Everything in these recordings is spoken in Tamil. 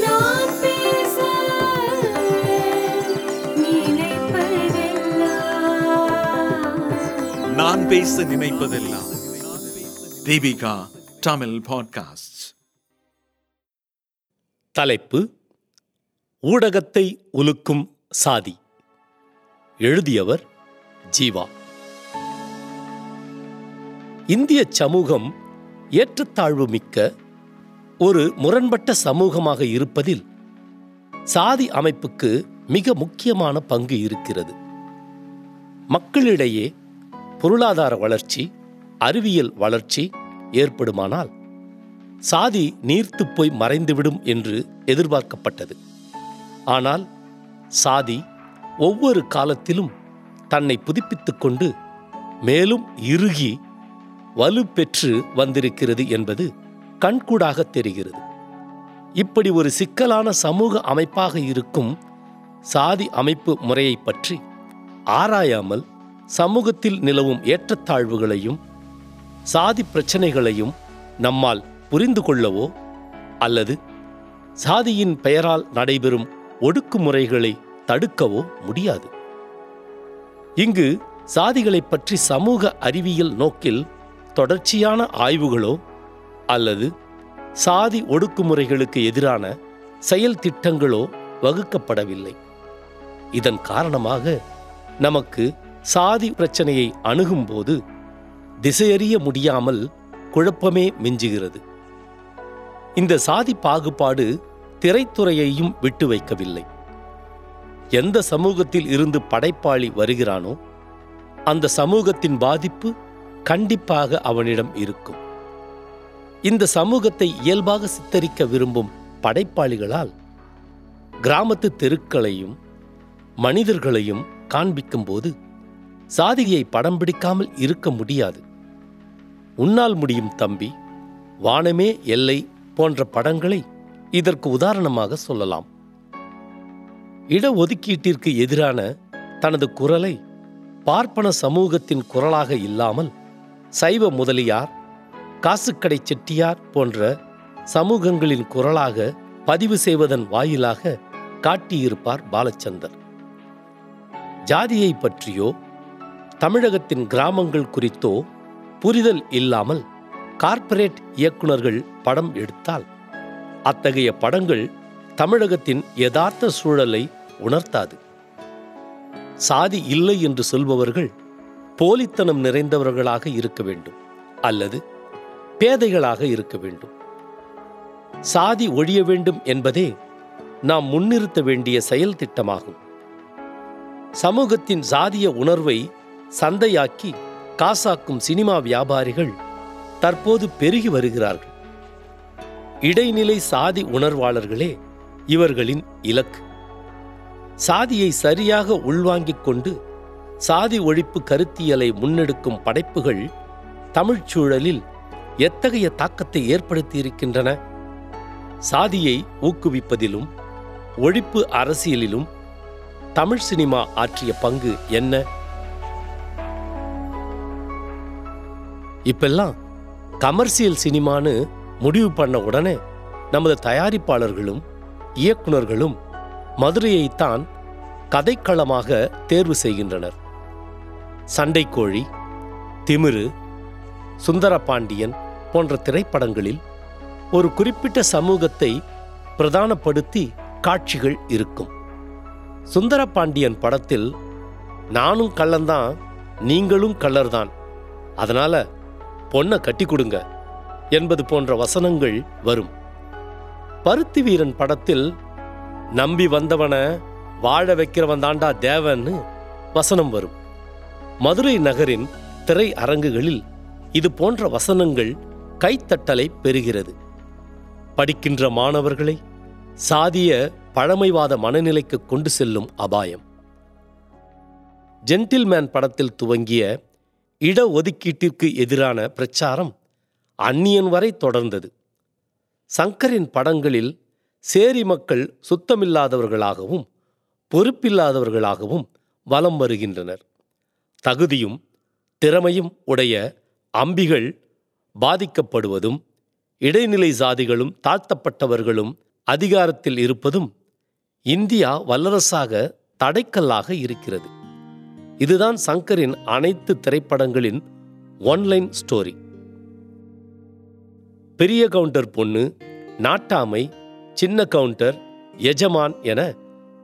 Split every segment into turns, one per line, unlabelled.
நான் பேச நினைப்பதெல்லாம்
நான் பேச நினைப்பதெல்லாம் தீபிகா தமிழ் பாட்காஸ்ட்
தலைப்பு ஊடகத்தை உலுக்கும் சாதி. எழுதியவர் ஜீவா. இந்திய சமூகம் ஏற்றத்தாழ்வு மிக்க ஒரு முரண்பட்ட சமூகமாக இருப்பதில் சாதி அமைப்புக்கு மிக முக்கியமான பங்கு இருக்கிறது. மக்களிடையே பொருளாதார வளர்ச்சி அறிவியல் வளர்ச்சி ஏற்படுமானால் சாதி நீர்த்து போய் மறைந்துவிடும் என்று எதிர்பார்க்கப்பட்டது. ஆனால் சாதி ஒவ்வொரு காலத்திலும் தன்னை புதுப்பித்துக் கொண்டு மேலும் இறுகி வலுப்பெற்று வந்திருக்கிறது என்பது கண்கூடாக தெரிகிறது. இப்படி ஒரு சிக்கலான சமூக அமைப்பாக இருக்கும் சாதி அமைப்பு முறையை பற்றி ஆராயாமல் சமூகத்தில் நிலவும் ஏற்றத்தாழ்வுகளையும் சாதி பிரச்சனைகளையும் நம்மால் புரிந்து கொள்ளவோ அல்லது சாதியின் பெயரால் நடைபெறும் ஒடுக்குமுறைகளை தடுக்கவோ முடியாது. இங்கு சாதிகளைப் பற்றி சமூக அறிவியல் நோக்கில் தொடர்ச்சியான ஆய்வுகளோ அல்லது சாதி ஒடுக்குமுறைகளுக்கு எதிரான செயல் திட்டங்களோ வகுக்கப்படவில்லை. இதன் காரணமாக நமக்கு சாதி பிரச்சனையை அணுகும்போது திசையறிய முடியாமல் குழப்பமே மிஞ்சுகிறது. இந்த சாதி பாகுபாடு திரைத்துறையையும் விட்டு வைக்கவில்லை. எந்த சமூகத்தில் இருந்து படைப்பாளி வருகிறானோ அந்த சமூகத்தின் பாதிப்பு கண்டிப்பாக அவனிடம் இருக்கும். இந்த சமூகத்தை இயல்பாக சித்தரிக்க விரும்பும் படைப்பாளிகளால் கிராமத்து தெருக்களையும் மனிதர்களையும் காண்பிக்கும் போது சாதியை படம் பிடிக்காமல் இருக்க முடியாது. உன்னால் முடியும் தம்பி வானமே எல்லை போன்ற படங்களை இதற்கு உதாரணமாக சொல்லலாம். இடஒதுக்கீட்டிற்கு எதிரான தனது குரலை பார்ப்பன சமூகத்தின் குரலாக இல்லாமல் சைவ முதலியார் காசுக்கடை செட்டியார் போன்ற சமூகங்களின் குரலாக பதிவு செய்வதன் வாயிலாக காட்டியிருப்பார் பாலச்சந்தர். ஜாதியை பற்றியோ தமிழகத்தின் கிராமங்கள் குறித்தோ புரிதல் இல்லாமல் கார்ப்பரேட் இயக்குனர்கள் படம் எடுத்தால் அத்தகைய படங்கள் தமிழகத்தின் யதார்த்த சூழலை உணர்த்தாது. சாதி இல்லை என்று சொல்பவர்கள் போலித்தனம் நிறைந்தவர்களாக இருக்க வேண்டும். அல்லது பேதைகளாக இருக்க வேண்டும். சாதி ஒழிய வேண்டும் என்பதே நாம் முன்னிறுத்த வேண்டிய செயல் திட்டமாகும். சமூகத்தின் சாதிய உணர்வை சந்தையாக்கி காசாக்கும் சினிமா வியாபாரிகள் தற்போது பெருகி வருகிறார்கள். இடைநிலை சாதி உணர்வாளர்களே இவர்களின் இலக்கு. சாதியை சரியாக உள்வாங்கிக் கொண்டு சாதி ஒழிப்பு கருத்தியலை முன்னெடுக்கும் படைப்புகள் தமிழ்ச்சூழலில் எத்தகைய தாக்கத்தை ஏற்படுத்தியிருக்கின்றன? சாதியை ஊக்குவிப்பதிலும் ஒழிப்பு அரசியலிலும் தமிழ் சினிமா ஆற்றிய பங்கு என்ன? இப்பெல்லாம் கமர்சியல் சினிமான்னு முடிவு பண்ண உடனே நமது தயாரிப்பாளர்களும் இயக்குனர்களும் மதுரையைத்தான் கதைக்களமாக தேர்வு செய்கின்றனர். சண்டைக்கோழி திமிரு சுந்தரபாண்டியன் போன்ற திரைப்படங்களில் ஒரு குறிப்பிட்ட சமூகத்தை பிரதானப்படுத்தி காட்சிகள் இருக்கும். சுந்தரபாண்டியன் படத்தில் நானும் கள்ளந்தான் நீங்களும் கள்ளர்தான். அதனால பொண்ணை கட்டி கொடுங்க என்பது போன்ற வசனங்கள் வரும். பருத்தி வீரன் படத்தில் நம்பி வந்தவனை வாழ வைக்கிறவன் தாண்டா தேவன்னு வசனம் வரும். மதுரை நகரின் திரை அரங்குகளில் இது போன்ற வசனங்கள் கைத்தட்டலை பெறுகிறது. படிக்கின்ற மாணவர்களை சாதிய பழமைவாத மனநிலைக்கு கொண்டு செல்லும் அபாயம். ஜென்டில்மேன் படத்தில் துவங்கிய இட ஒதுக்கீட்டிற்கு எதிரான பிரச்சாரம் அந்நியன் வரை தொடர்ந்தது. சங்கரின் படங்களில் சேரி மக்கள் சுத்தமில்லாதவர்களாகவும் பொறுப்பில்லாதவர்களாகவும் வலம் வருகின்றனர். தகுதியும் திறமையும் உடைய அம்பிகள் பாதிக்கப்படுவதும் இடைநிலை சாதிகளும் தாழ்த்தப்பட்டவர்களும் அதிகாரத்தில் இருப்பதும் இந்தியா வல்லரசாக தடைக்கல்லாக இருக்கிறது. இதுதான் சங்கரின் அனைத்து திரைப்படங்களின் ஒன்லைன் ஸ்டோரி. பெரிய கவுண்டர் பொண்ணு நாட்டாமை சின்ன கவுண்டர் எஜமான் என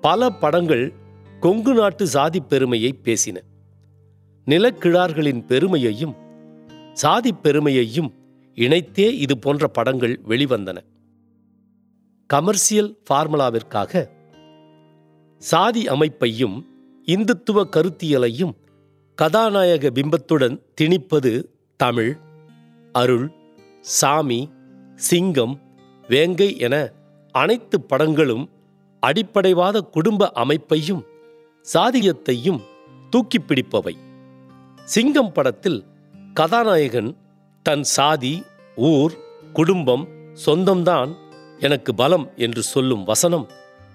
பல படங்கள் கொங்கு நாட்டு சாதி பெருமையை பேசின. நிலக்கிழார்களின் பெருமையையும் சாதி பெருமையையும் இணைத்தே இது போன்ற படங்கள் வெளிவந்தன. கமர்சியல் ஃபார்முலாவிற்காக சாதி அமைப்பையும் இந்துத்துவ கருத்தியலையும் கதாநாயக பிம்பத்துடன் திணிப்பது தமிழ் அருள் சாமி சிங்கம் வேங்கை என அனைத்து படங்களும் அடிப்படைவாத குடும்ப அமைப்பையும் சாதியத்தையும் தூக்கிப் பிடிப்பவை சிங்கம் படத்தில் கதாநாயகன் தன் சாதி ஊர் குடும்பம் சொந்தம்தான் எனக்கு பலம் என்று சொல்லும் வசனம்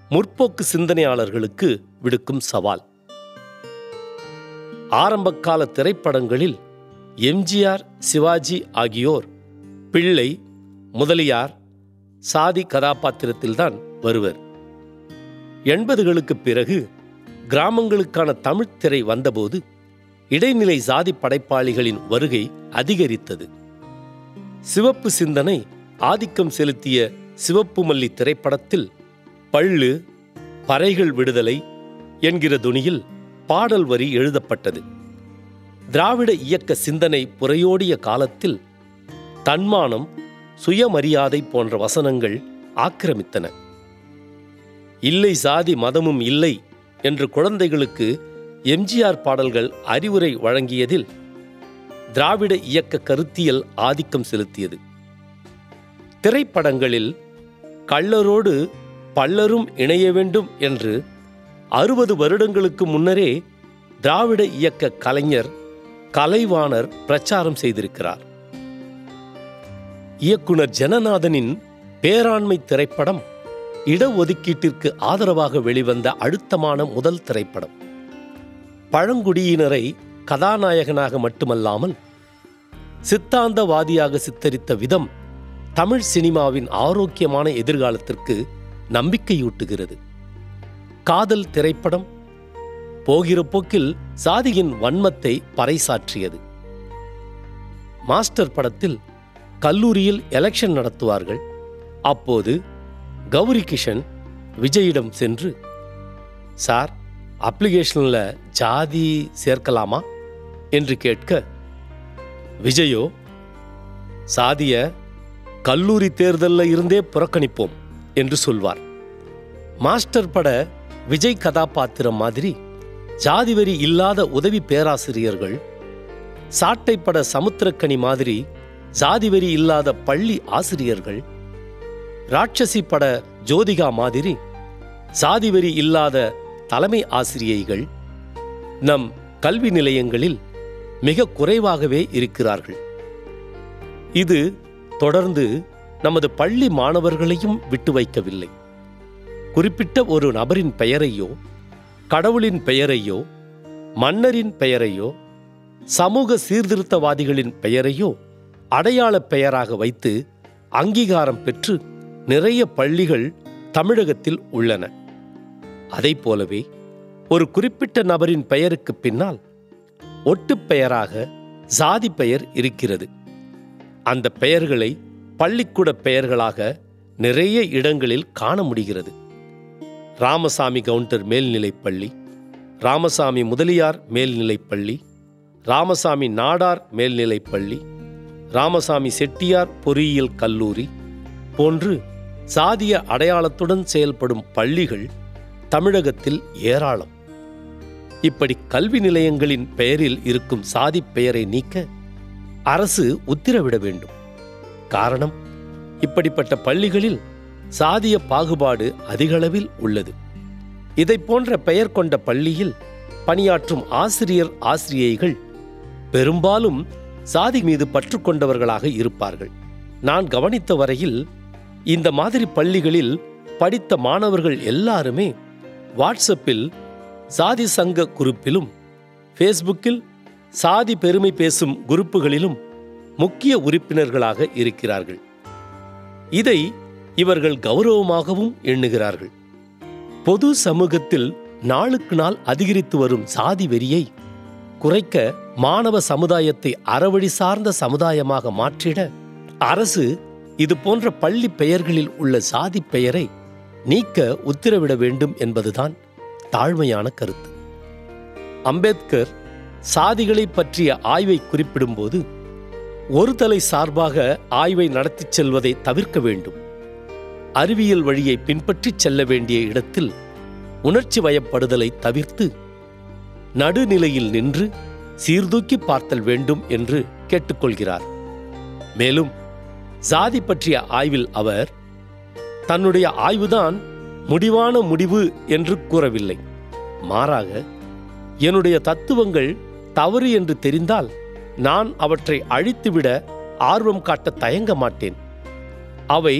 முற்போக்கு சிந்தனையாளர்களுக்கு விடுக்கும் சவால். ஆரம்பகால திரைப்படங்களில் எம்ஜிஆர் சிவாஜி ஆகியோர் பிள்ளை முதலியார் சாதி கதாபாத்திரத்தில்தான் வருவர். எண்பதுகளுக்கு பிறகு கிராமங்களுக்கான தமிழ் திரை வந்தபோது இடைநிலை சாதி படைப்பாளிகளின் வருகை அதிகரித்தது. சிவப்பு சிந்தனை ஆதிக்கம் செலுத்திய சிவப்பு மல்லி திரைப்படத்தில் பள்ளு பறைகள் விடுதலை என்கிற துணியில் பாடல் வரி எழுதப்பட்டது. திராவிட இயக்க சிந்தனை புறையோடிய காலத்தில் தன்மானம் சுயமரியாதை போன்ற வசனங்கள் ஆக்கிரமித்தன. இல்லை சாதி மதமும் இல்லை என்று குழந்தைகளுக்கு எம்ஜிஆர் பாடல்கள் அறிவுரை வழங்கியதில் திராவிட இயக்க கருத்தியல் ஆதிக்கம் செலுத்தியது. திரைப்படங்களில் கள்ளரோடு பல்லரும் இணைய வேண்டும் என்று அறுபது வருடங்களுக்கு முன்னரே திராவிட இயக்க கலைஞர் கலைவாணர் பிரச்சாரம் செய்திருக்கிறார். இயக்குனர் ஜனநாதனின் பேராண்மை திரைப்படம் இடஒதுக்கீட்டிற்கு ஆதரவாக வெளிவந்த அழுத்தமான முதல் திரைப்படம். பழங்குடியினரை கதாநாயகனாக மட்டுமல்லாமல் சித்தாந்தவாதியாக சித்தரித்த விதம் தமிழ் சினிமாவின் ஆரோக்கியமான எதிர்காலத்திற்கு நம்பிக்கையூட்டுகிறது. காதல் திரைப்படம் போகிற போக்கில் சாதியின் வன்மத்தை பறைசாற்றியது. மாஸ்டர் படத்தில் கல்லூரியில் எலெக்ஷன் நடத்துவார்கள். அப்போது கௌரி கிஷன் விஜயிடம் சென்று சார் அப்ளிகேஷனில் ஜாதி சேர்க்கலாமா என்று கேட்க விஜயோ சாதிய கல்லூரி தேர்தலில் இருந்தே புறக்கணிப்போம் என்று சொல்வார். மாஸ்டர் பட விஜய் கதாபாத்திரம் மாதிரி ஜாதிவரி இல்லாத உதவி பேராசிரியர்கள் சாட்டை பட சமுத்திரக்கனி மாதிரி ஜாதிவரி இல்லாத பள்ளி ஆசிரியர்கள் ராட்சசி பட ஜோதிகா மாதிரி சாதிவெறி இல்லாத தலைமை ஆசிரியைகள் நம் கல்வி நிலையங்களில் மிக குறைவாகவே இருக்கிறார்கள். இது தொடர்ந்து நமது பள்ளி மாணவர்களையும் விட்டு வைக்கவில்லை. குறிப்பிட்ட ஒரு நபரின் பெயரையோ கடவுளின் பெயரையோ மன்னரின் பெயரையோ சமூக சீர்திருத்தவாதிகளின் பெயரையோ அடையாளப் பெயராக வைத்து அங்கீகாரம் பெற்று நிறைய பள்ளிகள் தமிழகத்தில் உள்ளன. அதைப் போலவே ஒரு குறிப்பிட்ட நபரின் பெயருக்கு பின்னால் ஒட்டுப் பெயராக சாதி பெயர் இருக்கிறது. அந்த பெயர்களை பள்ளிக்கூட பெயர்களாக நிறைய இடங்களில் காண முடிகிறது. ராமசாமி கவுண்டர் மேல்நிலைப் பள்ளி ராமசாமி முதலியார் மேல்நிலைப் பள்ளி ராமசாமி நாடார் மேல்நிலைப்பள்ளி ராமசாமி செட்டியார் பொறியியல் கல்லூரி போன்று சாதிய அடையாளத்துடன் செயல்படும் பள்ளிகள் தமிழகத்தில் ஏராளம். இப்படி கல்வி நிலையங்களின் பெயரில் இருக்கும் சாதி பெயரை நீக்க அரசு உத்தரவிட வேண்டும். காரணம் இப்படிப்பட்ட பள்ளிகளில் சாதிய பாகுபாடு அதிகளவில் உள்ளது. இதை போன்ற பெயர் கொண்ட பள்ளியில் பணியாற்றும் ஆசிரியர் ஆசிரியைகள் பெரும்பாலும் சாதி மீது பற்று கொண்டவர்களாக இருப்பார்கள். நான் கவனித்த வரையில் இந்த மாதிரி பள்ளிகளில் படித்த மாணவர்கள் எல்லாருமே வாட்ஸ்அப்பில் சாதி சங்க குரூப்பிலும் ஃபேஸ்புக்கில் சாதி பெருமை பேசும் குரூப்புகளிலும் முக்கிய உறுப்பினர்களாக இருக்கிறார்கள். இதை இவர்கள் கௌரவமாகவும் எண்ணுகிறார்கள். பொது சமூகத்தில் நாளுக்கு நாள் அதிகரித்து வரும் சாதி வெறியை குறைக்க மாணவ சமுதாயத்தை அறவழி சார்ந்த சமுதாயமாக மாற்றிட அரசு இது போன்ற பள்ளி பெயர்களில் உள்ள சாதி பெயரை நீக்க உத்தரவிட வேண்டும் என்பதுதான் தாழ்மையான கருத்து. அம்பேத்கர் சாதிகளை பற்றிய ஆய்வை குறிப்பிடும்போது ஒரு தலை சார்பாக ஆய்வை நடத்திச் செல்வதை தவிர்க்க வேண்டும். அறிவியல் வழியை பின்பற்றிச் செல்ல வேண்டிய இடத்தில் உணர்ச்சி வயப்படுதலை தவிர்த்து நடுநிலையில் நின்று சீர்தூக்கி பார்த்தல் வேண்டும் என்று கேட்டுக்கொள்கிறார். மேலும் சாதி பற்றிய ஆய்வில் அவர் தன்னுடைய ஆய்வுதான் முடிவான முடிவு என்று கூறவில்லை. மாறாக என்னுடைய தத்துவங்கள் தவறு என்று தெரிந்தால் நான் அவற்றை அழித்துவிட ஆர்வம் காட்ட தயங்க மாட்டேன். அவை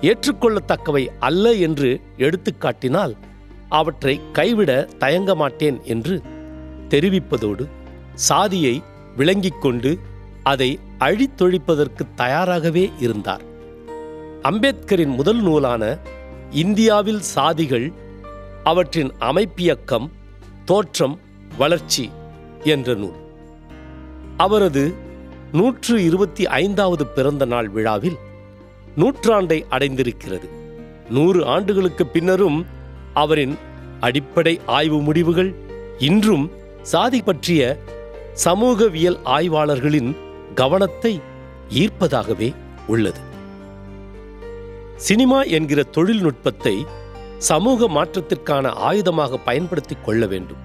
ஏற்றுக்கொள்ளத்தக்கவை அல்ல என்று எடுத்துக்காட்டினால் அவற்றை கைவிட தயங்க மாட்டேன் என்று தெரிவிப்பதோடு சாதியை விளங்கிக் கொண்டு அதை அழித்தொழிப்பதற்கு தயாராகவே இருந்தார். அம்பேத்கரின் முதல் நூலான இந்தியாவில் சாதிகள் அவற்றின் அமைப்பியக்கம் தோற்றம் வளர்ச்சி என்ற நூல். அவரது நூற்று இருபத்தி ஐந்தாவது பிறந்த நாள் விழாவில் நூற்றாண்டை அடைந்திருக்கிறது. நூறு ஆண்டுகளுக்கு பின்னரும் அவரின் அடிப்படை ஆய்வு முடிவுகள் இன்றும் சாதி பற்றிய சமூகவியல் ஆய்வாளர்களின் கவனத்தை ஈர்ப்பதாகவே உள்ளது. சினிமா என்கிற தொழில்நுட்பத்தை சமூக மாற்றத்திற்கான ஆயுதமாக பயன்படுத்திக் கொள்ள வேண்டும்.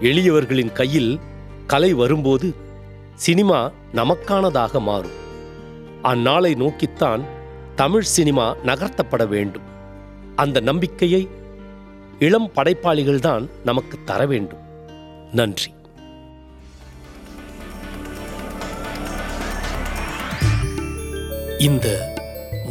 எளியவர்களின் கையில் கலை வரும்போது சினிமா நமக்கானதாக மாறும். அந்நாளை நோக்கித்தான் தமிழ் சினிமா நகர்த்தப்பட வேண்டும். அந்த நம்பிக்கையை இளம் படைப்பாளிகள்தான் நமக்கு தர வேண்டும். நன்றி. இந்த